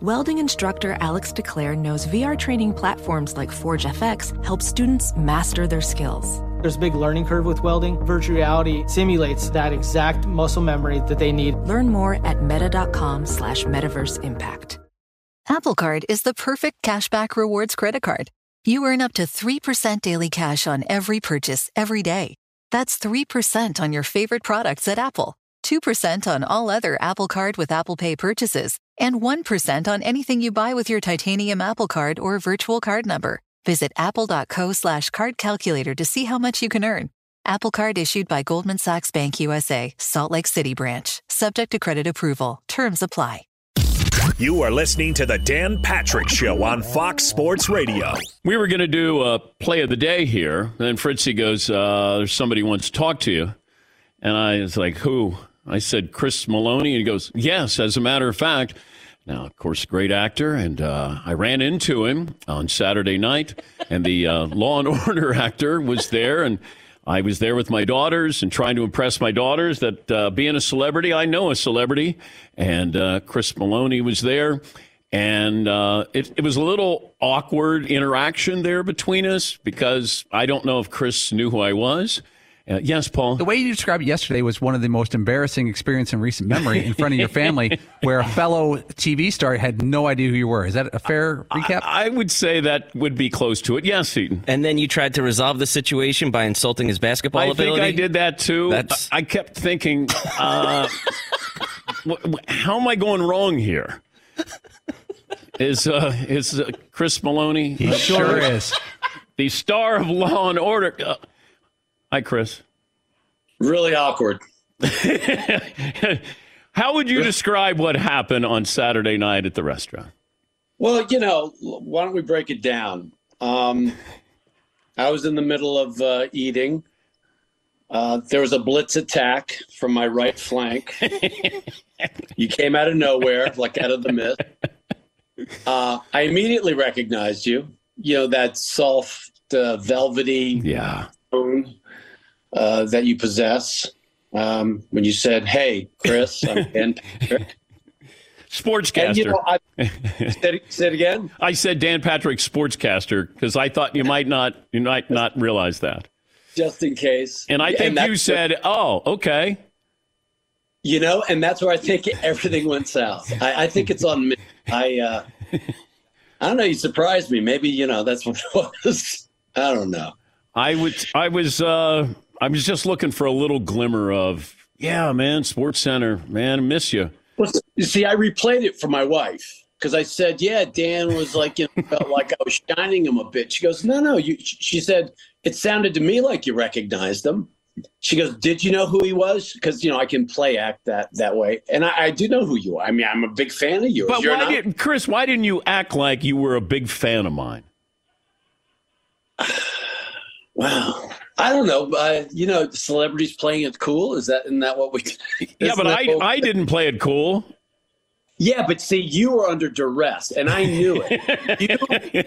Welding instructor Alex DeClaire knows VR training platforms like Forge FX help students master their skills. There's a big learning curve with welding. Virtual reality simulates that exact muscle memory that they need. Learn more at meta.com slash metaverse impact. Apple Card is the perfect cashback rewards credit card. You earn up to 3% daily cash on every purchase every day. That's 3% on your favorite products at Apple, 2% on all other Apple Card with Apple Pay purchases, and 1% on anything you buy with your titanium Apple Card or virtual card number. Visit apple.co slash card calculator to see how much you can earn. Apple Card issued by Goldman Sachs Bank USA, Salt Lake City branch. Subject to credit approval. Terms apply. You are listening to the Dan Patrick Show on Fox Sports Radio. We were going to do a play of the day here. And then Fritzy goes, uh, There's somebody who wants to talk to you. And I was like, Who? I said, Chris Meloni. And he goes, Yes, as a matter of fact. Now, of course, great actor, and uh, I ran into him on Saturday night, and the uh, Law and Order actor was there, and I was there with my daughters and trying to impress my daughters that uh, being a celebrity, I know a celebrity, and uh, Chris Meloni was there, and uh, it, it was a little awkward interaction there between us because I don't know if Chris knew who I was. Uh, yes, Paul. The way you described it yesterday was one of the most embarrassing experience in recent memory in front of your family, where a fellow TV star had no idea who you were. Is that a fair recap? I, I would say that would be close to it. Yes, Seton. And then you tried to resolve the situation by insulting his basketball I ability. think I did that too. That's- I kept thinking, uh, wh- wh- how am I going wrong here? Is uh, is uh, Chris Meloni? He sure is. The star of Law and Order. Hi, Chris. Really awkward. How would you describe what happened on Saturday night at the restaurant? Well, you know, why don't we break it down? Um, I was in the middle of uh, eating. Uh, there was a blitz attack from my right flank. you came out of nowhere, like out of the mist. Uh, I immediately recognized you. You know that soft, uh, velvety Yeah. tone uh, that you possess. Um, when you said, "Hey, Chris," I'm Dan Patrick. Sportscaster. And you know, I said, it again. I said Dan Patrick, sportscaster, because I thought you might not you might not realize that. just in case. And I think you that's- said, "Oh, okay." you know, and that's where I think everything went south. I, I think it's on me. I, uh, I don't know. You surprised me. Maybe you know that's what it was. I don't know. I would. I was. Uh, I was just looking for a little glimmer of, yeah, man, Sports Center, man, I miss you. Well, you see, I replayed it for my wife because I said, "Yeah, Dan was like, you know, felt like I was shining him a bit." She goes, "No, no." You, she said, "It sounded to me like you recognized him." She goes, "Did you know who he was?" Because you know I can play act that that way, and I, I do know who you are. I mean, I'm a big fan of yours. But You're why not? didn't Chris? Why didn't you act like you were a big fan of mine? Wow. I don't know. Uh, you know, celebrities playing it cool. Is that isn't that what we? Yeah, but I what- I didn't play it cool. Yeah, but see, you were under duress, and I knew it. you,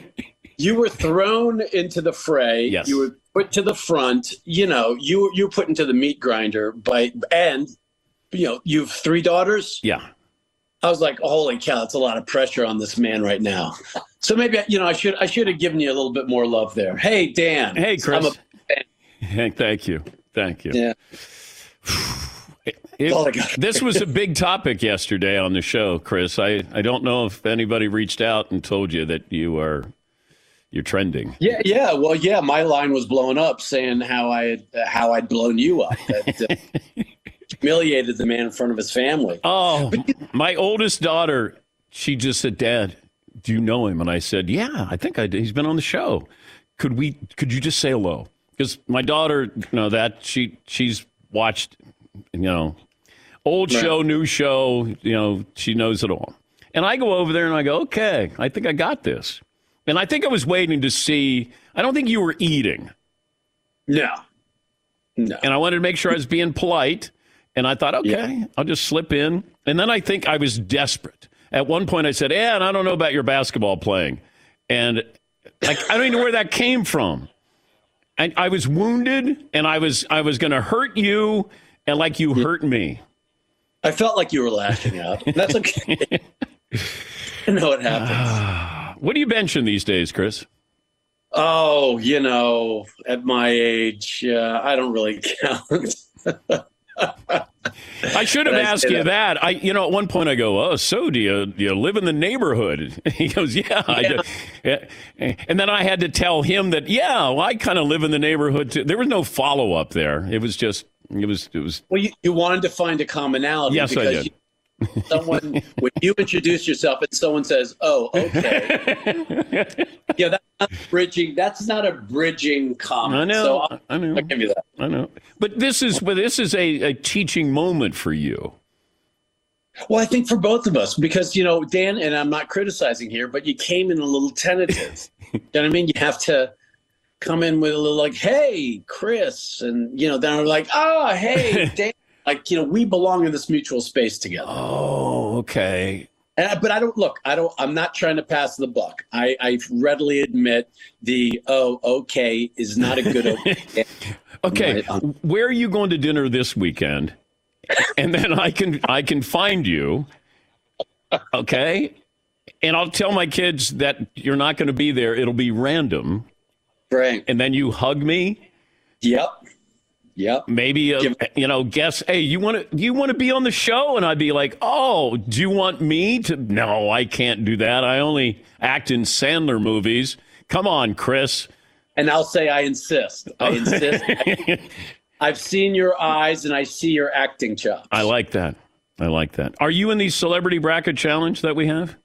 you were thrown into the fray. Yes. You were put to the front. You know, you you were put into the meat grinder. By and you know, you've three daughters. Yeah. I was like, holy cow, it's a lot of pressure on this man right now. So maybe you know, I should I should have given you a little bit more love there. Hey, Dan. Hey, Chris. I'm a, Thank you. Thank you. yeah. It- all I got. this was a big topic yesterday on the show, Chris. I, I don't know if anybody reached out and told you that you are you're trending. Yeah, yeah. Well, yeah. My line was blown up saying how I had, how I'd blown you up, that, uh, humiliated the man in front of his family. Oh, my oldest daughter, she just said, "Dad, do you know him?" And I said, "Yeah, I think I did. He's been on the show. Could we? Could you just say hello?" Because my daughter, you know that she she's watched, you know, old Right. show, new show. You know, she knows it all. And I go over there and I go, "Okay, I think I got this." And I think I was waiting to see. I don't think you were eating. No, no. and I wanted to make sure I was being polite. And I thought, okay, I'll just slip in. And then I think I was desperate. At one point, I said, "Ann, I don't know about your basketball playing," and like I don't even know where that came from. I, I was wounded, and I was I was going to hurt you, and like you hurt me. I felt like you were lashing out. That's okay. I know it happens. What are you benching these days, Chris? Oh, you know, at my age, uh, I don't really count. I should have asked you that? I, you know, at one point I go, "Oh, so do you, do you live in the neighborhood?" He goes, "Yeah." I do." Yeah. And then I had to tell him that, "Yeah, well, I kind of live in the neighborhood too." There was no follow up there. It was just, it was, it was. well, you, you wanted to find a commonality. Yes, I because did. You, someone when you introduce yourself and someone says, "Oh, okay," yeah, that's not bridging. That's not a bridging comment. I know, So I'll, I know, I'll give you that. I know. But this is, but this is a, a teaching moment for you. Well, I think for both of us, because you know, Dan, and I'm not criticizing here, but you came in a little tentative. you know what I mean? You have to come in with a little like, "Hey, Chris," and you know, then I'm like, "Oh, hey, Dan." Like you know, we belong in this mutual space together. Oh, okay. And, I- but I don't look. I don't. I'm not trying to pass the buck. I, I readily admit the oh, okay is not a good. okay. Okay, Right, um, where are you going to dinner this weekend? And then I can I can find you. Okay? And I'll tell my kids that you're not going to be there. It'll be random. Right. And then you hug me. Yep. Yep. Maybe uh, Give- you know, guess, hey, you want to you want to be on the show? And I'd be like, oh, do you want me to? No, I can't do that. I only act in Sandler movies. Come on, Chris. And I'll say I insist. I insist. I've seen your eyes and I see your acting chops. I like that. I like that. Are you in the celebrity bracket challenge that we have?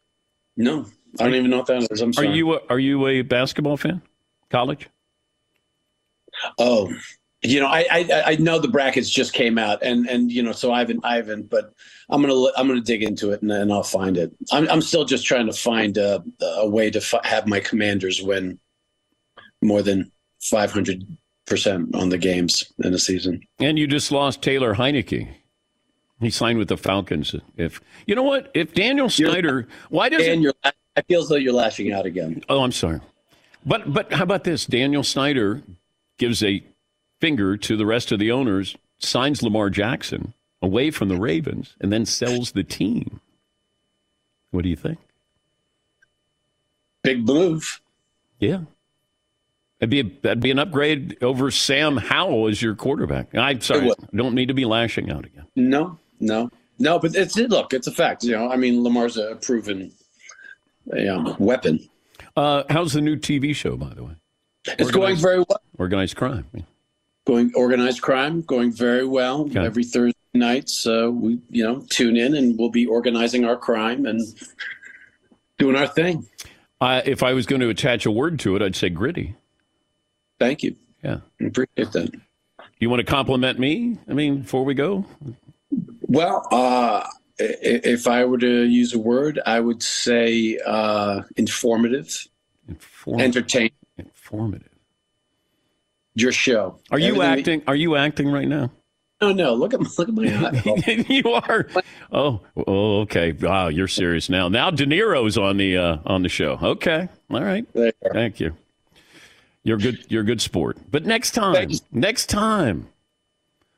No, I don't even know what that is. I'm sorry. Are you a, are you a basketball fan? College? Oh, you know, I, I I know the brackets just came out, and and you know, so I haven't I haven't, but I'm gonna I'm gonna dig into it and, and I'll find it. I'm I'm still just trying to find a, a way to fi- have my Commanders win more than 500 percent on the games in a season. And you just lost Taylor Heinicke. He signed with the Falcons. If you know what, if Daniel Snyder, why does And it? you're I feel as though you're lashing out again. Oh, I'm sorry, but but how about this? Daniel Snyder gives a finger to the rest of the owners, signs Lamar Jackson away from the Ravens, and then sells the team. What do you think? Big move. Yeah. That'd be, a, that'd be an upgrade over Sam Howell as your quarterback. I'm sorry, don't need to be lashing out again. No, no, no. But it's it. Look, it's a fact. You know, I mean, Lamar's a proven um, weapon. Uh, how's the new TV show, by the way? It's going very well. Organized crime. Going organized crime, going very well. Okay. Every Thursday nights, uh, we you know tune in and we'll be organizing our crime and doing our thing. Uh, if I was going to attach a word to it, I'd say gritty. Thank you. Yeah. Appreciate that. You want to compliment me? I mean, before we go? Well, uh, i- i- if I were to use a word, I would say uh, informative, Inform- entertaining. informative. Your show. Are you Everything that- acting? Are you acting right now? Oh no! Look at look at my eye. you are. Oh, oh, okay. Wow, you're serious now. Now De Niro's on the uh, on the show. Okay, all right. Thank you. You're good. You're a good sport. But next time, next time,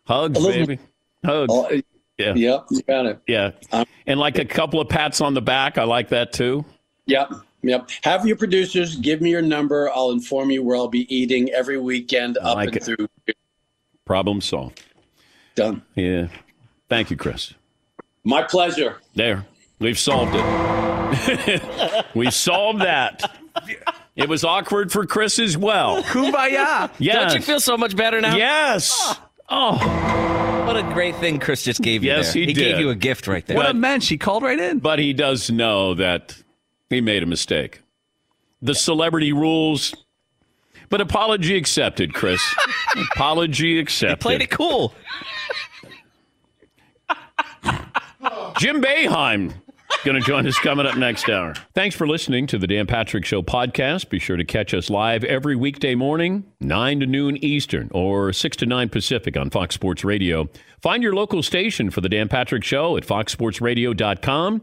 hugs, baby, hugs. Oh, Yeah, Yep, you got it. yeah. Um, And like a couple of pats on the back. I like that too. Yep, yep. Have your producers give me your number. I'll inform you where I'll be eating every weekend up like and it. through. Problem solved. Done. Yeah. Thank you, Chris. My pleasure. There, we've solved it. we solved that. It was awkward for Chris as well. Kumbaya. Yes. Don't you feel so much better now? Yes. Oh, What a great thing Chris just gave you. Yes, there. he he gave you a gift right there. What a man. She called right in. but he does know that he made a mistake. The celebrity rules, but apology accepted, Chris. apology accepted. He played it cool. Jim Boeheim going to join us coming up next hour. Thanks for listening to the Dan Patrick Show podcast. Be sure to catch us live every weekday morning, 9 to noon Eastern or 6 to 9 Pacific on Fox Sports Radio. Find your local station for the Dan Patrick Show at foxsportsradio.com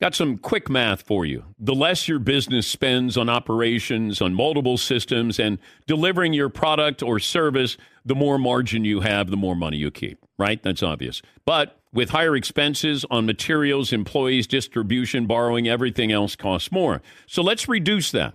Got some quick math for you. The less your business spends on operations, on multiple systems, and delivering your product or service, the more margin you have, the more money you keep, right? That's obvious. But with higher expenses on materials, employees, distribution, borrowing, everything else costs more. So let's reduce that.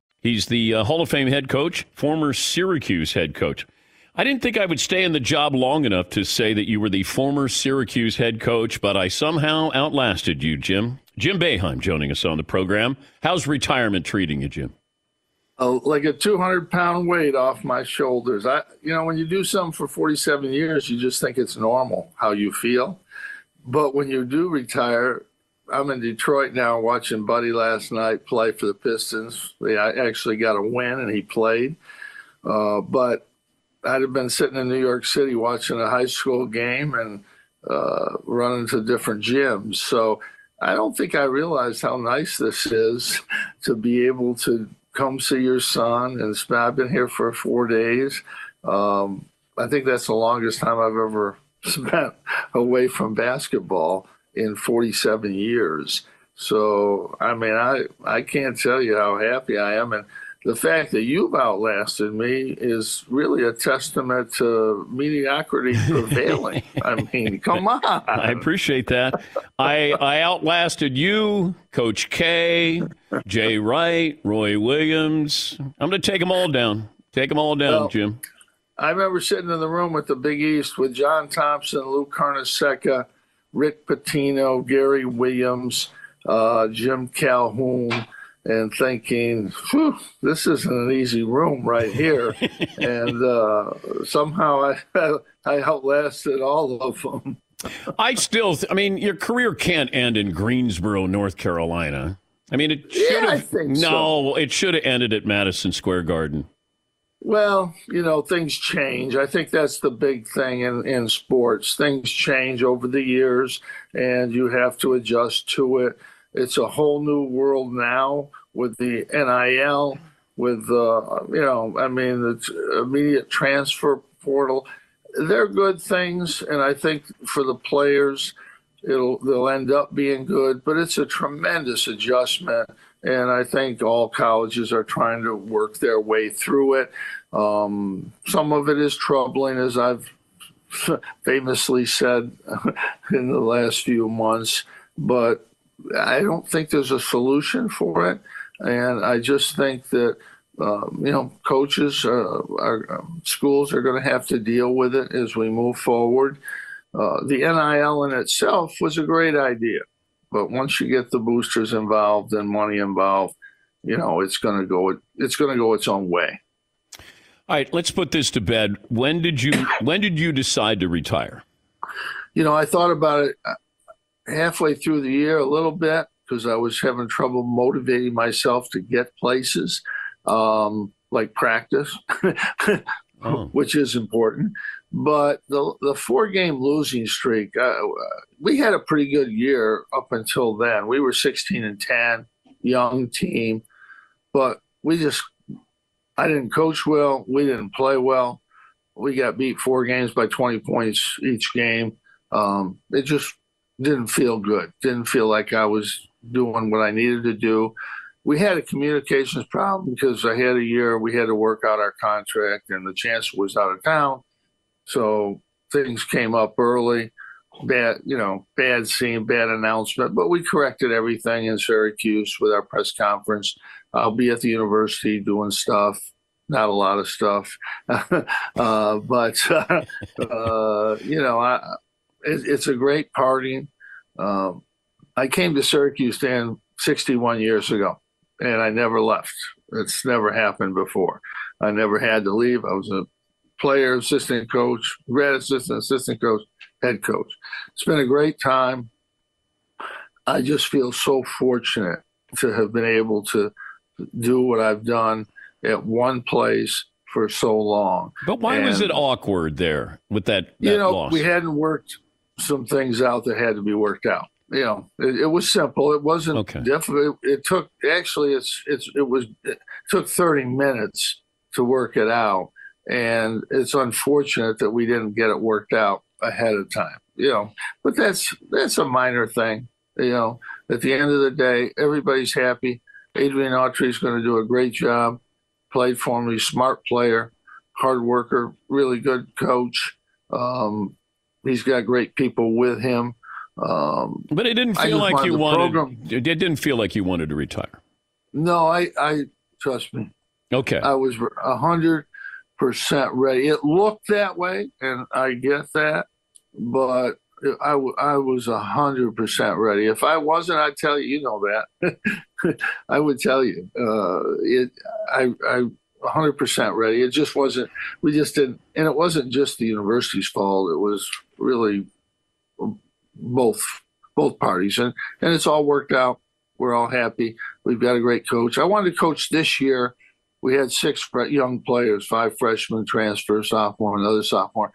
He's the uh, Hall of Fame head coach, former Syracuse head coach. I didn't think I would stay in the job long enough to say that you were the former Syracuse head coach, but I somehow outlasted you, Jim. Jim Boeheim joining us on the program. How's retirement treating you, Jim? Uh, like a 200 pound weight off my shoulders. I, you know, when you do something for 47 years, you just think it's normal how you feel. But when you do retire, I'm in Detroit now watching Buddy last night play for the Pistons. They actually got a win and he played. Uh, but I'd have been sitting in New York City watching a high school game and uh, running to different gyms. So I don't think I realized how nice this is to be able to come see your son. And I've been here for four days. Um, I think that's the longest time I've ever spent away from basketball in 47 years. So, I mean, I, I can't tell you how happy I am. And the fact that you've outlasted me is really a testament to mediocrity prevailing. I mean, come on. I appreciate that. I I outlasted you, Coach K, Jay Wright, Roy Williams. I'm going to take them all down. Take them all down, Well, Jim. I remember sitting in the room with the Big East with John Thompson, Lou Carnesecca, Rick Pitino, Gary Williams, uh, Jim Calhoun, and thinking, Phew, this isn't an easy room right here. and uh, somehow I, I outlasted all of them. I still, th- I mean, your career can't end in Greensboro, North Carolina. I mean, it should Yeah, have. think so. no, it should have ended at Madison Square Garden. Well, you know, things change. I think that's the big thing in, in sports. Things change over the years, and you have to adjust to it. It's a whole new world now with the NIL, with, uh, you know, I mean, the immediate transfer portal. They're good things, and I think for the players, it'll they'll end up being good. But it's a tremendous adjustment, and I think all colleges are trying to work their way through it. Um, some of it is troubling, as I've famously said in the last few months, but I don't think there's a solution for it. And I just think that, um, you know, coaches, uh, our um, schools are going to have to deal with it as we move forward. Uh, the NIL in itself was a great idea, but once you get the boosters involved and money involved, you know, it's going to go, it's going to go its own way. All right, let's put this to bed. When did you when did you decide to retire? you know, I thought about it uh, halfway through the year a little bit because I was having trouble motivating myself to get places um, like practice, Oh. which is important. But the the four game losing streak, uh, we had a pretty good year up until then. We were 16 and 10, young team, but we just I didn't coach well. We didn't play well. We got beat four games by 20 points each game. Um, it just didn't feel good. Didn't feel like I was doing what I needed to do. We had a communications problem because I had a year we had to work out our contract, and the chancellor was out of town, so things came up early. Bad, you know, bad scene, bad announcement, but we corrected everything in Syracuse with our press conference. I'll be at the university doing stuff, not a lot of stuff, uh, but uh, you know, I, it, it's a great party. Um, I came to Syracuse Dan 61 years ago, and I never left. It's never happened before. I never had to leave. I was a player, assistant coach, grad assistant, assistant coach, head coach. It's been a great time. I just feel so fortunate to have been able to do what I've done at one place for so long. But why was it awkward there with that, that you know, loss? we hadn't worked some things out that had to be worked out. You know, it, it was simple. It wasn't Okay. difficult. It, it took actually, it's it's it was it took thirty minutes to work it out, and it's unfortunate that we didn't get it worked out ahead of time. You know, but that's that's a minor thing. You know, at the end of the day, everybody's happy. Adrian Autry is going to do a great job. Played for me, smart player, hard worker, really good coach. Um, he's got great people with him. Um, but it didn't feel like wanted you wanted. program- It didn't feel like you wanted to retire. no, I, I trust me. Okay. I was a hundred percent ready. It looked that way, and I get that, but I, I was a hundred percent ready. If I wasn't, I'd tell you. You know that. I would tell you. Uh, it. I. Hundred percent ready. It just wasn't. We just didn't, and it wasn't just the university's fault. It was really both both parties, and and it's all worked out. We're all happy. We've got a great coach. I wanted to coach this year. We had six young players, five freshmen, transfer, sophomore, another sophomore,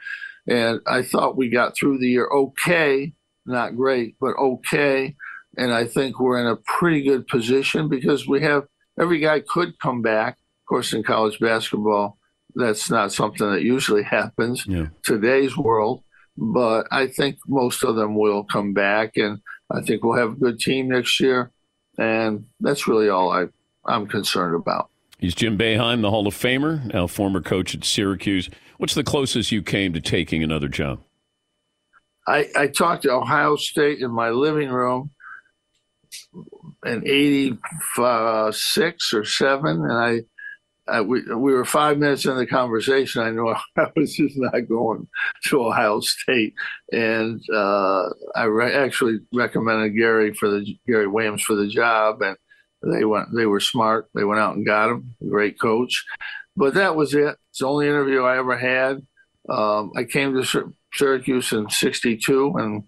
and I thought we got through the year okay, not great, but okay. And I think we're in a pretty good position because we have every guy could come back. Of course, in college basketball, that's not something that usually happens Yeah. today's world. but I think most of them will come back, and I think we'll have a good team next year. And that's really all I, I'm concerned about. He's Jim Boeheim, the Hall of Famer, now former coach at Syracuse. What's the closest you came to taking another job? I, I talked to Ohio State in my living room in 86 or 7, and I uh, we, we were five minutes in the conversation. I knew I was just not going to Ohio State, and uh, I re- actually recommended Gary for the Gary Williams for the job, and they went. They were smart. They went out and got him. Great coach, but that was it. It's the only interview I ever had. Um, I came to Syracuse in '62, and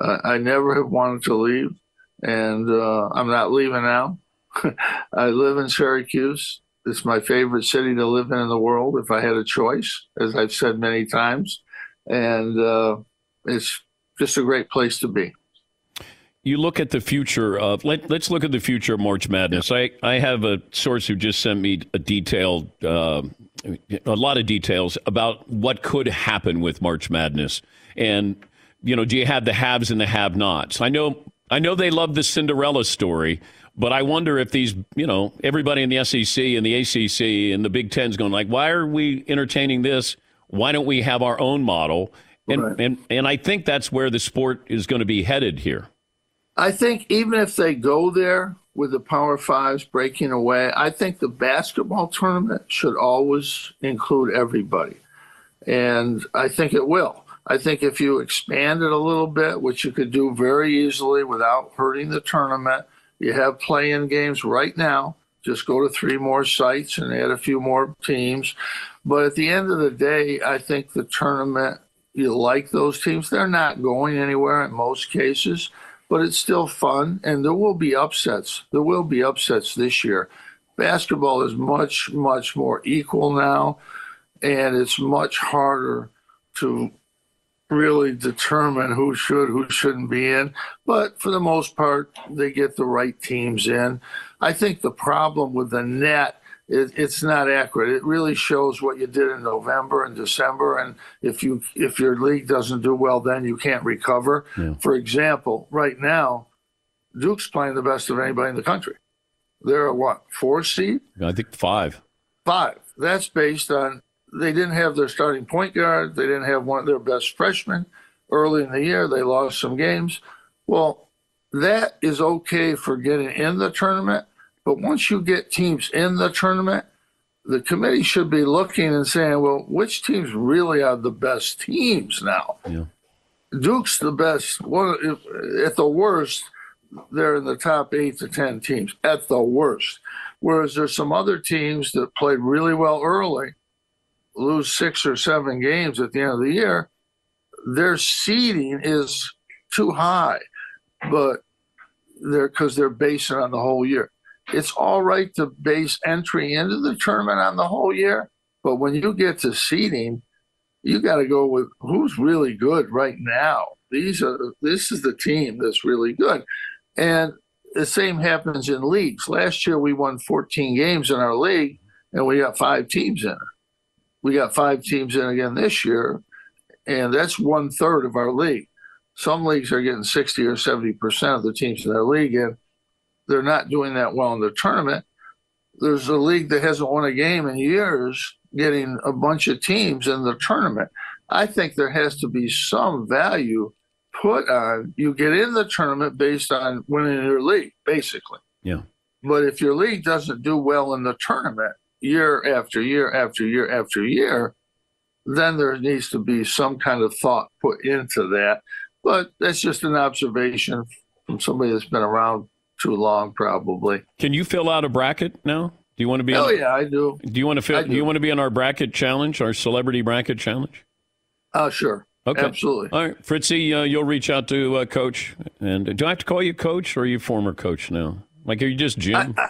uh, I never have wanted to leave, and uh, I'm not leaving now. I live in Syracuse. It's my favorite city to live in in the world if I had a choice, as I've said many times. And uh, it's just a great place to be. You look at the future of, let, us look at the future of March Madness. I, I have a source who just sent me a detailed, uh, a lot of details about what could happen with March Madness. And, you know, do you have the haves and the have nots? I know, I know they love the Cinderella story, but I wonder if these, you know, everybody in the SEC and the ACC and the Big Ten's going like, why are we entertaining this? Why don't we have our own model? And right. and and I think that's where the sport is going to be headed here. I think even if they go there with the Power Fives breaking away, I think the basketball tournament should always include everybody, and I think it will. I think if you expand it a little bit, which you could do very easily without hurting the tournament you have play-in games right now. Just go to three more sites and add a few more teams. But at the end of the day, I think the tournament, you like those teams. They're not going anywhere in most cases, but it's still fun. And there will be upsets. There will be upsets this year. Basketball is much, much more equal now, and it's much harder to really determine who should, who shouldn't be in. But for the most part, they get the right teams in. I think the problem with the NET it, it's not accurate. It really shows what you did in November and December, and if you if your league doesn't do well, then you can't recover. Yeah. For example, right now, Duke's playing the best of anybody in the country. They're a what four seed? I think five. Five. That's based on they didn't have their starting point guard. They didn't have one of their best freshmen early in the year. They lost some games. Well, that is okay for getting in the tournament. But once you get teams in the tournament, the committee should be looking and saying, well, which teams really are the best teams now? Yeah. Duke's the best. One, at the worst, they're in the top eight to 10 teams, at the worst. Whereas there's some other teams that played really well early lose six or seven games at the end of the year, their seeding is too high, but they're because they're basing on the whole year. It's all right to base entry into the tournament on the whole year, but when you get to seeding, you got to go with who's really good right now. These are this is the team that's really good, and the same happens in leagues. Last year we won 14 games in our league, and we got five teams in it we got five teams in again this year, and that's one third of our league. Some leagues are getting 60 or 70% of the teams in their league, and they're not doing that well in the tournament. There's a league that hasn't won a game in years getting a bunch of teams in the tournament. I think there has to be some value put on you get in the tournament based on winning your league, basically. Yeah. But if your league doesn't do well in the tournament, year after year after year after year, then there needs to be some kind of thought put into that. But that's just an observation from somebody that's been around too long, probably. Can you fill out a bracket now? Do you want to be? Oh on, yeah, I do. Do you want to fill? Do. do. you want to be on our bracket challenge, our celebrity bracket challenge? Uh sure. Okay. Absolutely. All right, Fritzy, uh, you'll reach out to uh, Coach, and do I have to call you Coach, or are you former Coach now? Like, are you just Jim? I, I,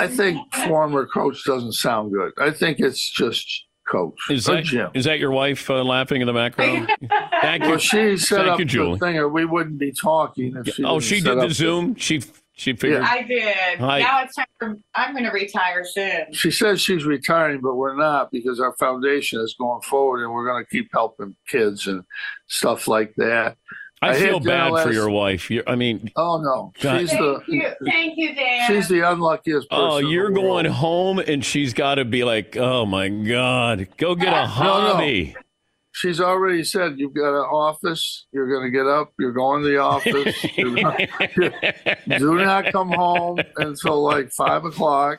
I think former coach doesn't sound good. I think it's just coach. Is that Jim. is that your wife uh, laughing in the background? Thank you. Well, she set Thank up you, Julie. the thing, or we wouldn't be talking if she. Oh, she did the Zoom. She she figured. I did. Hi. Now it's time for, I'm going to retire soon. She says she's retiring, but we're not because our foundation is going forward, and we're going to keep helping kids and stuff like that. I, I feel had dinner bad for your wife. You're, I mean, Oh no, God. she's Thank the you, thank you, Dan. she's the unluckiest oh, person. oh, in the you're going world. home and she's got to be like, oh my God, go get a no. hobby. She's already said you've got an office. You're going to get up. You're going to the office. You're not- do not come home until like five o'clock.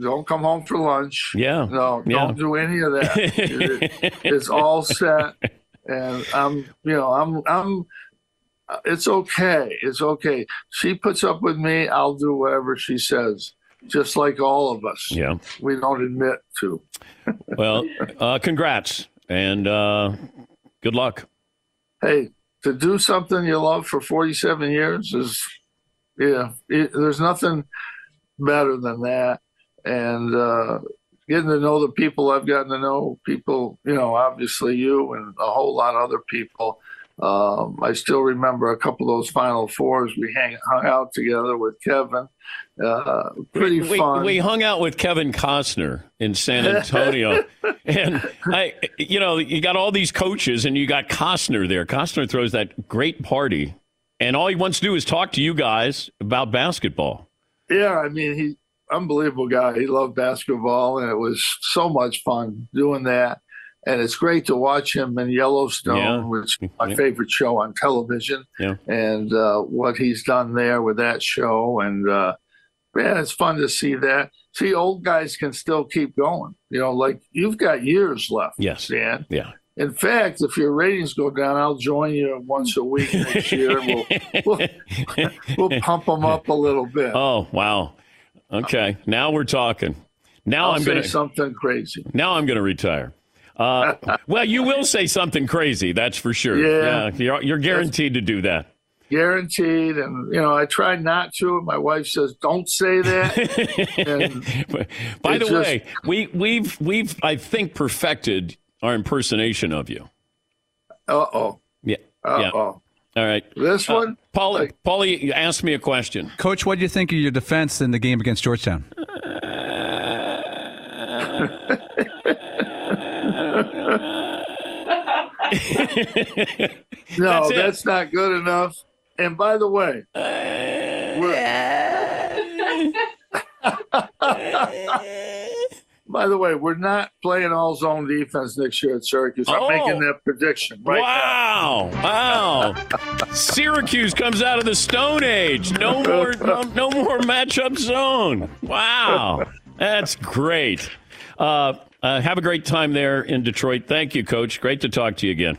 Don't come home for lunch. Yeah. No, Yeah. don't do any of that. It- it's all set, and I'm, you know, I'm, I'm. It's okay. It's okay. She puts up with me. I'll do whatever she says, just like all of us. Yeah. We don't admit to. Well, uh, congrats and uh, good luck. hey, to do something you love for 47 years is, yeah, it, there's nothing better than that. And uh, getting to know the people I've gotten to know, people, you know, obviously you and a whole lot of other people. Um, I still remember a couple of those Final Fours. We hang, hung out together with Kevin. Uh, pretty we, fun. We hung out with Kevin Costner in San Antonio, and I, you know, you got all these coaches, and you got Costner there. Costner throws that great party, and all he wants to do is talk to you guys about basketball. Yeah, I mean, he unbelievable guy. He loved basketball, and it was so much fun doing that. And it's great to watch him in Yellowstone, Yeah. which is my Yeah. favorite show on television, Yeah. and uh, what he's done there with that show. And uh, yeah, it's fun to see that. See, old guys can still keep going. You know, like you've got years left. Yes. Dan. Yeah. In fact, if your ratings go down, I'll join you once a week next year. We'll, we'll, we'll pump them up a little bit. Oh wow. Okay, now we're talking. Now I'll I'm say gonna something crazy. now I'm gonna retire. Uh, well, you will say something crazy, that's for sure. Yeah. you're, you're guaranteed to do that. Guaranteed. And you know, I try not to. My wife says, "Don't say that." By the just- way, we we've we've I think perfected our impersonation of you. uh oh, Yeah. uh Yeah. oh, All right. this Uh, one. Paulie, Paulie asked me a question. Coach, what do you think of your defense in the game against Georgetown? No, That's that's, not good enough. And by the way, by the way, we're not playing all zone defense next year at Syracuse. I'm Oh. making that prediction right wow! Wow! Syracuse comes out of the Stone Age. No more, no, no more matchup zone. Wow, that's great. Uh, uh, have a great time there in Detroit. Thank you, Coach. Great to talk to you again.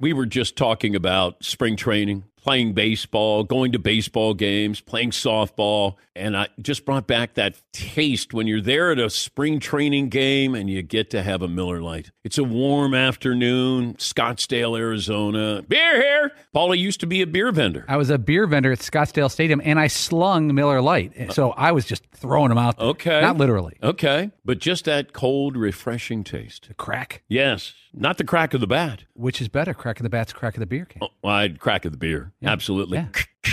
We were just talking about spring training, playing baseball, going to baseball games, playing softball, and I just brought back that taste when you're there at a spring training game and you get to have a Miller Lite. It's a warm afternoon, Scottsdale, Arizona. Beer here. Paulie used to be a beer vendor. I was a beer vendor at Scottsdale Stadium, and I slung Miller Lite, uh, so I was just throwing them out. There. Okay. not literally. Okay, but just that cold, refreshing taste. The crack. Yes, not the crack of the bat. Which is better, crack of the bat's crack of the beer can. Oh, well, I'd crack of the beer. Yeah. Absolutely. Yeah.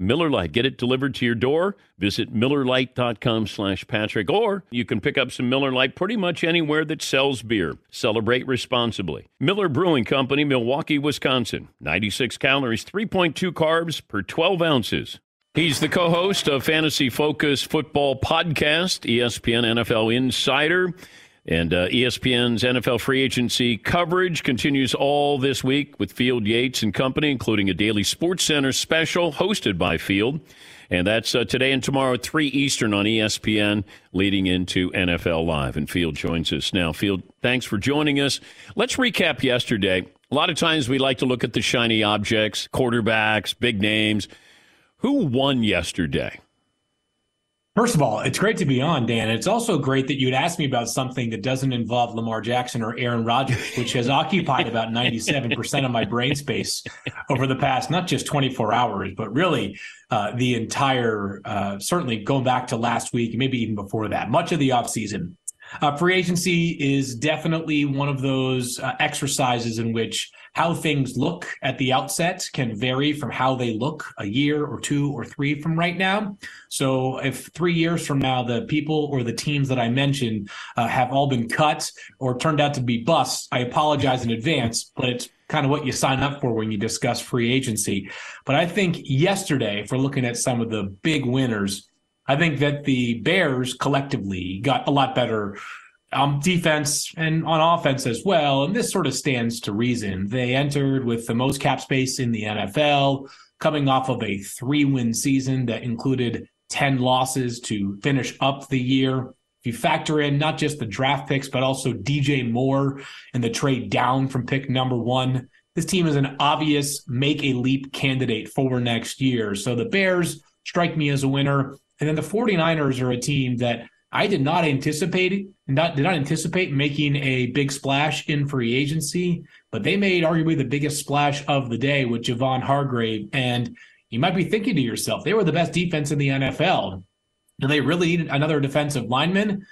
Miller Lite. Get it delivered to your door. Visit MillerLite.com slash Patrick. Or you can pick up some Miller Lite pretty much anywhere that sells beer. Celebrate responsibly. Miller Brewing Company, Milwaukee, Wisconsin. 96 calories, 3.2 carbs per 12 ounces. He's the co host of Fantasy Focus Football Podcast, ESPN NFL Insider. And uh, ESPN's NFL free agency coverage continues all this week with Field Yates and company, including a daily Sports Center special hosted by Field. And that's uh, today and tomorrow at 3 Eastern on ESPN, leading into NFL Live. And Field joins us now. Field, thanks for joining us. Let's recap yesterday. A lot of times we like to look at the shiny objects, quarterbacks, big names. Who won yesterday? First of all, it's great to be on, Dan. It's also great that you'd ask me about something that doesn't involve Lamar Jackson or Aaron Rodgers, which has occupied about 97% of my brain space over the past, not just 24 hours, but really uh, the entire, uh, certainly going back to last week, maybe even before that, much of the offseason. Uh, free agency is definitely one of those uh, exercises in which how things look at the outset can vary from how they look a year or two or three from right now. So, if three years from now, the people or the teams that I mentioned uh, have all been cut or turned out to be busts, I apologize in advance, but it's kind of what you sign up for when you discuss free agency. But I think yesterday, if we're looking at some of the big winners, I think that the Bears collectively got a lot better on defense and on offense as well. And this sort of stands to reason. They entered with the most cap space in the NFL, coming off of a three win season that included 10 losses to finish up the year. If you factor in not just the draft picks, but also DJ Moore and the trade down from pick number one, this team is an obvious make a leap candidate for next year. So the Bears strike me as a winner. And then the 49ers are a team that I did not anticipate not did not anticipate making a big splash in free agency, but they made arguably the biggest splash of the day with Javon Hargrave. And you might be thinking to yourself, they were the best defense in the NFL. Do they really need another defensive lineman?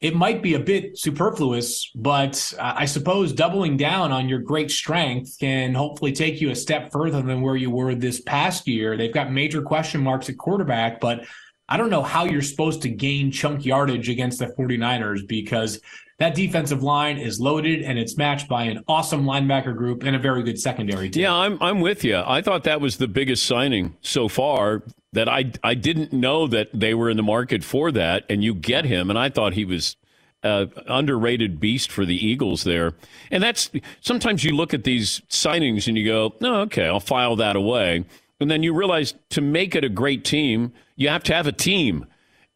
It might be a bit superfluous, but I suppose doubling down on your great strength can hopefully take you a step further than where you were this past year. They've got major question marks at quarterback, but I don't know how you're supposed to gain chunk yardage against the 49ers because that defensive line is loaded and it's matched by an awesome linebacker group and a very good secondary team. Yeah, I'm I'm with you. I thought that was the biggest signing so far that I I didn't know that they were in the market for that and you get him and I thought he was uh, underrated beast for the Eagles there. And that's sometimes you look at these signings and you go, "No, oh, okay, I'll file that away." And then you realize to make it a great team, you have to have a team.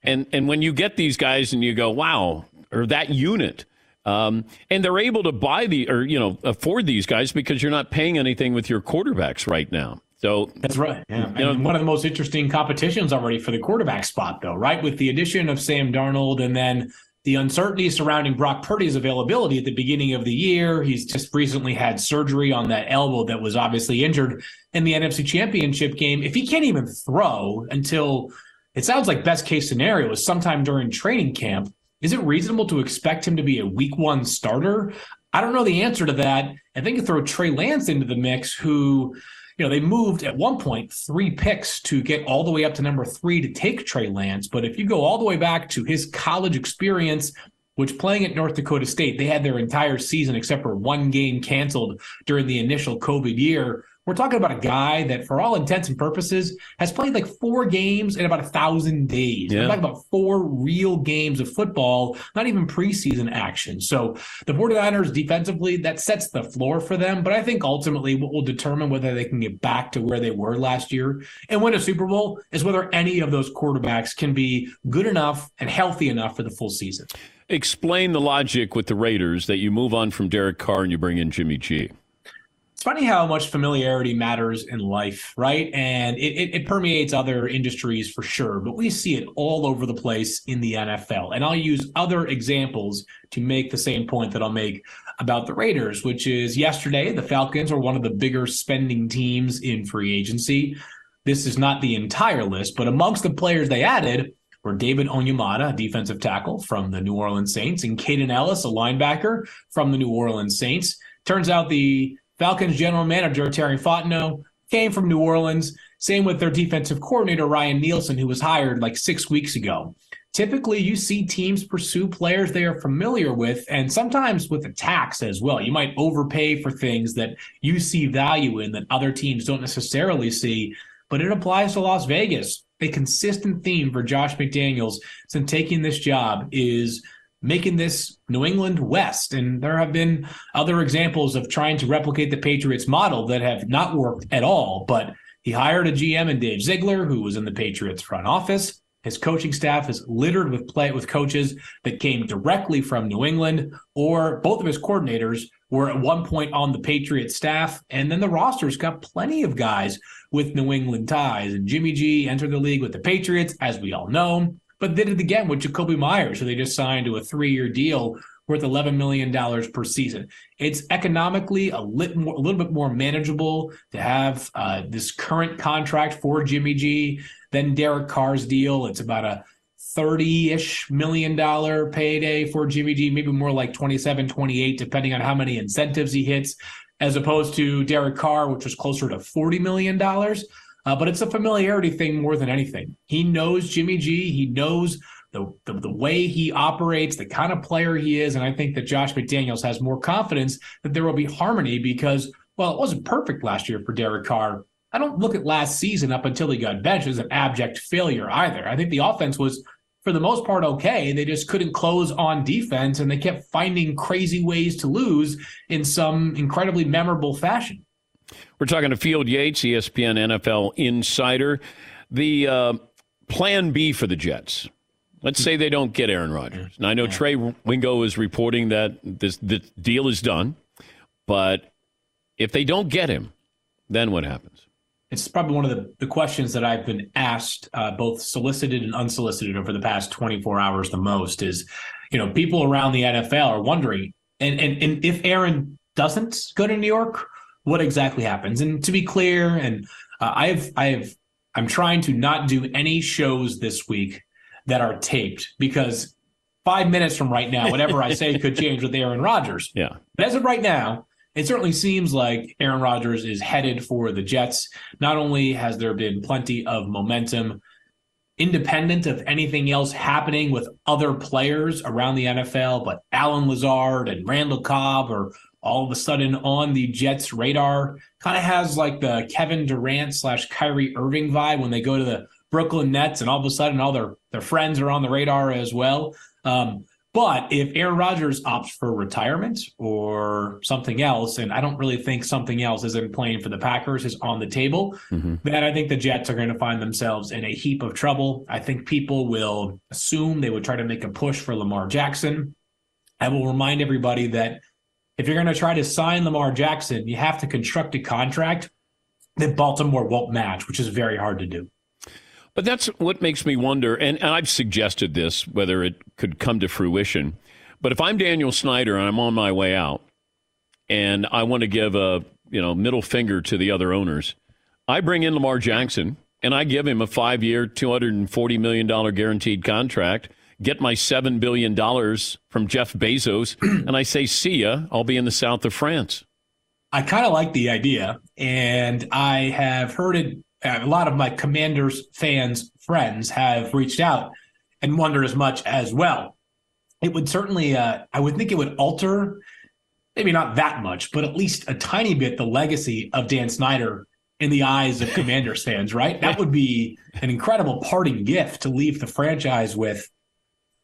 And and when you get these guys and you go, wow, or that unit, Um, and they're able to buy the or you know afford these guys because you're not paying anything with your quarterbacks right now. So that's right. Yeah. You know, and one of the most interesting competitions already for the quarterback spot, though, right? With the addition of Sam Darnold and then the uncertainty surrounding Brock Purdy's availability at the beginning of the year. He's just recently had surgery on that elbow that was obviously injured in the NFC Championship game. If he can't even throw until it sounds like best case scenario is sometime during training camp, is it reasonable to expect him to be a week one starter? I don't know the answer to that. I think you throw Trey Lance into the mix, who you know, they moved at one point three picks to get all the way up to number three to take Trey Lance. But if you go all the way back to his college experience, which playing at North Dakota State, they had their entire season except for one game canceled during the initial COVID year. We're talking about a guy that, for all intents and purposes, has played like four games in about a thousand days. Yeah. We're talking about four real games of football, not even preseason action. So the 49ers defensively, that sets the floor for them. But I think ultimately what will determine whether they can get back to where they were last year and win a Super Bowl is whether any of those quarterbacks can be good enough and healthy enough for the full season. Explain the logic with the Raiders that you move on from Derek Carr and you bring in Jimmy G. It's funny how much familiarity matters in life, right? And it, it, it, permeates other industries for sure, but we see it all over the place in the NFL. And I'll use other examples to make the same point that I'll make about the Raiders, which is yesterday, the Falcons are one of the bigger spending teams in free agency. This is not the entire list, but amongst the players they added were David Onyemata, a defensive tackle from the New Orleans Saints, and Kaden Elliss, a linebacker from the New Orleans Saints. Turns out the Falcons general manager Terry Fontenot came from New Orleans. Same with their defensive coordinator Ryan Nielsen, who was hired like six weeks ago. Typically, you see teams pursue players they are familiar with, and sometimes with a tax as well. You might overpay for things that you see value in that other teams don't necessarily see, but it applies to Las Vegas. A consistent theme for Josh McDaniels since taking this job is making this New England West. And there have been other examples of trying to replicate the Patriots model that have not worked at all. But he hired a GM in Dave Ziegler, who was in the Patriots front office. His coaching staff is littered with play with coaches that came directly from New England, or both of his coordinators were at one point on the Patriots staff. And then the roster's got plenty of guys with New England ties. And Jimmy G entered the league with the Patriots, as we all know but did it again with Jakobi Meyers, who they just signed to a three-year deal worth $11 million per season. It's economically a, lit more, a little bit more manageable to have uh, this current contract for Jimmy G than Derek Carr's deal. It's about a 30-ish million dollar payday for Jimmy G, maybe more like 27, 28, depending on how many incentives he hits, as opposed to Derek Carr, which was closer to $40 million. Uh, but it's a familiarity thing more than anything. He knows Jimmy G. He knows the, the, the way he operates, the kind of player he is, and I think that Josh McDaniels has more confidence that there will be harmony because well, it wasn't perfect last year for Derek Carr. I don't look at last season up until he got benched as an abject failure either. I think the offense was for the most part okay. They just couldn't close on defense and they kept finding crazy ways to lose in some incredibly memorable fashion. We're talking to Field Yates, ESPN NFL insider. The uh, plan B for the Jets. Let's say they don't get Aaron Rodgers. Now, I know Trey Wingo is reporting that this the deal is done, but if they don't get him, then what happens? It's probably one of the, the questions that I've been asked, uh, both solicited and unsolicited, over the past 24 hours the most is, you know, people around the NFL are wondering, and, and, and if Aaron doesn't go to New York, what exactly happens. And to be clear, and uh, I have I have I'm trying to not do any shows this week that are taped because five minutes from right now, whatever I say could change with Aaron Rodgers. Yeah. But as of right now, it certainly seems like Aaron Rodgers is headed for the Jets. Not only has there been plenty of momentum, independent of anything else happening with other players around the NFL, but Allen Lazard and Randall Cobb are all of a sudden on the Jets' radar. Kind of has like the Kevin Durant slash Kyrie Irving vibe when they go to the Brooklyn Nets, and all of a sudden all their their friends are on the radar as well. Um, but if Aaron Rodgers opts for retirement or something else, and I don't really think something else isn't playing for the Packers is on the table, mm-hmm. then I think the Jets are going to find themselves in a heap of trouble. I think people will assume they would try to make a push for Lamar Jackson. I will remind everybody that if you're going to try to sign Lamar Jackson, you have to construct a contract that Baltimore won't match, which is very hard to do. But that's what makes me wonder, and, and I've suggested this, whether it could come to fruition. But if I'm Daniel Snyder and I'm on my way out, and I want to give a you know middle finger to the other owners, I bring in Lamar Jackson and I give him a five year, $240 million guaranteed contract, get my $7 billion from Jeff Bezos, and I say, see ya, I'll be in the south of France. I kind of like the idea, and I have heard it. A lot of my Commanders fans, friends have reached out and wonder as much as well. It would certainly, uh, I would think it would alter, maybe not that much, but at least a tiny bit, the legacy of Dan Snyder in the eyes of Commanders fans, right? That would be an incredible parting gift to leave the franchise with.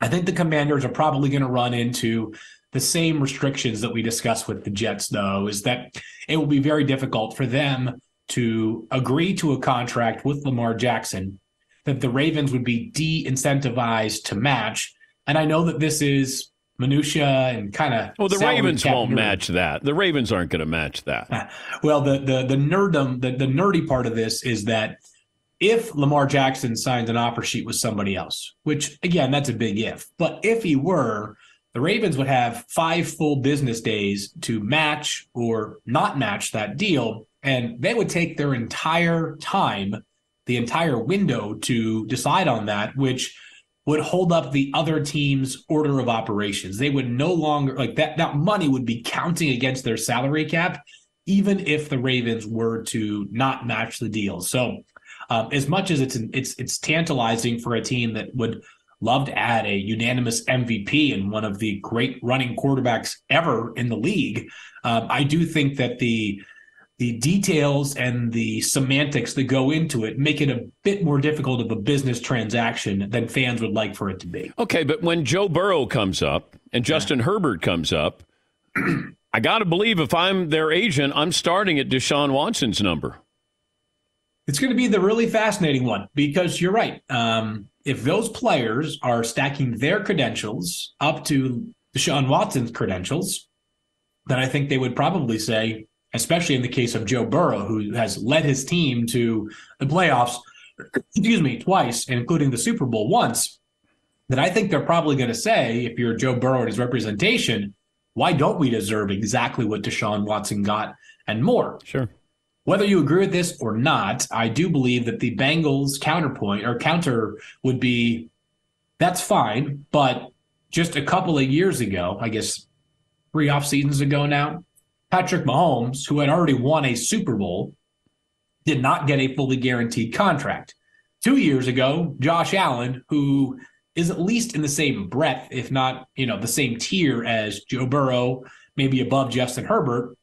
I think the Commanders are probably going to run into the same restrictions that we discussed with the Jets, though, is that it will be very difficult for them to agree to a contract with Lamar Jackson that the Ravens would be de incentivized to match. And I know that this is minutia and kind of well the ravens won't match that. The ravens aren't going to match that. Well the the the nerdum the, the nerdy part of this is that if lamar jackson signs an offer sheet with somebody else which again that's a big if but if he were the ravens would have five full business days to match or not match that deal and they would take their entire time the entire window to decide on that which would hold up the other team's order of operations. They would no longer like that that money would be counting against their salary cap even if the Ravens were to not match the deal. So, um, as much as it's it's it's tantalizing for a team that would love to add a unanimous MVP and one of the great running quarterbacks ever in the league, um, I do think that the the details and the semantics that go into it make it a bit more difficult of a business transaction than fans would like for it to be. Okay, but when Joe Burrow comes up and Justin yeah. Herbert comes up, I got to believe if I'm their agent, I'm starting at Deshaun Watson's number. It's going to be the really fascinating one because you're right. Um, if those players are stacking their credentials up to Deshaun Watson's credentials, then I think they would probably say, especially in the case of Joe Burrow, who has led his team to the playoffs, excuse me, twice, including the Super Bowl once, that I think they're probably going to say, if you're Joe Burrow and his representation, why don't we deserve exactly what Deshaun Watson got and more? Sure. Whether you agree with this or not, I do believe that the Bengals counterpoint or counter would be that's fine, but just a couple of years ago, I guess three off seasons ago now, Patrick Mahomes, who had already won a Super Bowl, did not get a fully guaranteed contract. Two years ago, Josh Allen, who is at least in the same breadth, if not, you know, the same tier as Joe Burrow, maybe above Justin Herbert,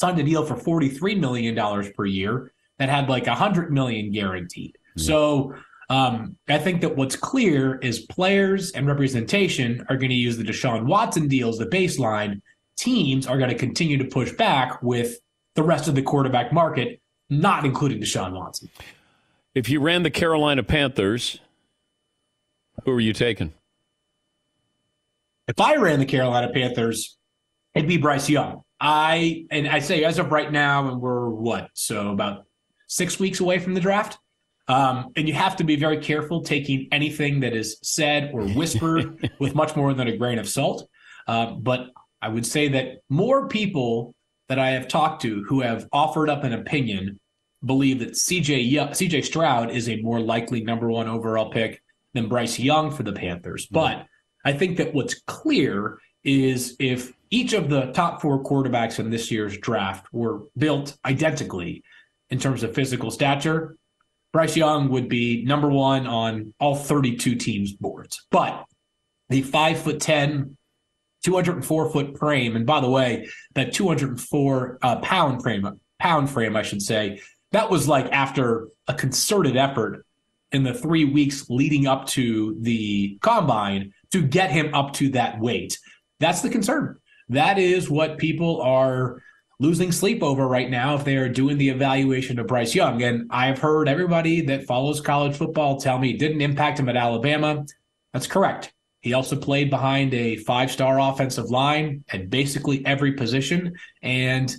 signed a deal for $43 million per year that had like a hundred million guaranteed. Mm-hmm. So um, I think that what's clear is players and representation are going to use the Deshaun Watson deal as the baseline teams are going to continue to push back with the rest of the quarterback market, not including Deshaun Watson. If you ran the Carolina Panthers, who are you taking? If I ran the Carolina Panthers, it'd be Bryce Young. I and I say as of right now, and we're what so about six weeks away from the draft. Um, and you have to be very careful taking anything that is said or whispered with much more than a grain of salt. Um, but I would say that more people that I have talked to who have offered up an opinion believe that CJ CJ Stroud is a more likely number one overall pick than Bryce Young for the Panthers. Mm-hmm. But I think that what's clear is if each of the top four quarterbacks in this year's draft were built identically in terms of physical stature, Bryce Young would be number one on all 32 teams' boards. But the five foot 10, 204 foot frame. And by the way, that 204 uh, pound frame, pound frame, I should say, that was like after a concerted effort in the three weeks leading up to the combine to get him up to that weight. That's the concern. That is what people are losing sleep over right now if they are doing the evaluation of Bryce Young. And I've heard everybody that follows college football tell me it didn't impact him at Alabama. That's correct. He also played behind a five star offensive line at basically every position. And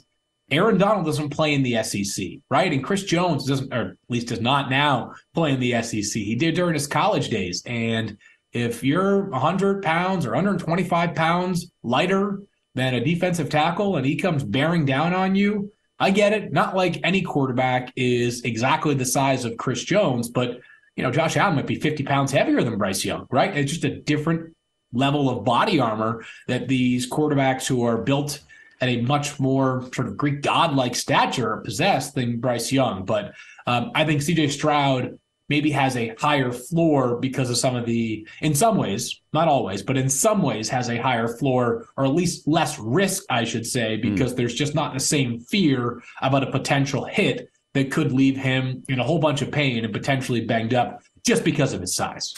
Aaron Donald doesn't play in the SEC, right? And Chris Jones doesn't, or at least does not now play in the SEC. He did during his college days. And if you're 100 pounds or 125 pounds lighter than a defensive tackle and he comes bearing down on you, I get it. Not like any quarterback is exactly the size of Chris Jones, but you know, Josh Allen might be 50 pounds heavier than Bryce Young, right? It's just a different level of body armor that these quarterbacks who are built at a much more sort of Greek godlike stature possess than Bryce Young. But um, I think CJ Stroud maybe has a higher floor because of some of the, in some ways, not always, but in some ways has a higher floor or at least less risk, I should say, because mm. there's just not the same fear about a potential hit that could leave him in a whole bunch of pain and potentially banged up just because of his size.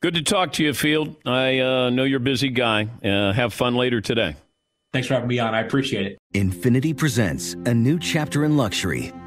Good to talk to you, Field. I uh, know you're a busy guy. Uh, have fun later today. Thanks for having me on. I appreciate it. Infiniti presents a new chapter in luxury,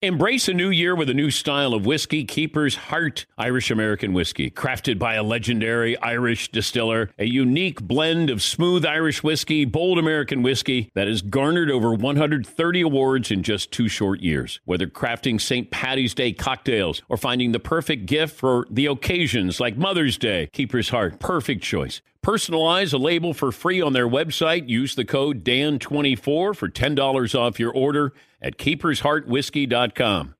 Embrace a new year with a new style of whiskey, Keeper's Heart Irish American Whiskey. Crafted by a legendary Irish distiller, a unique blend of smooth Irish whiskey, bold American whiskey that has garnered over 130 awards in just two short years. Whether crafting St. Patty's Day cocktails or finding the perfect gift for the occasions like Mother's Day, Keeper's Heart, perfect choice. Personalize a label for free on their website. Use the code DAN24 for $10 off your order at keepersheartwhiskey.com.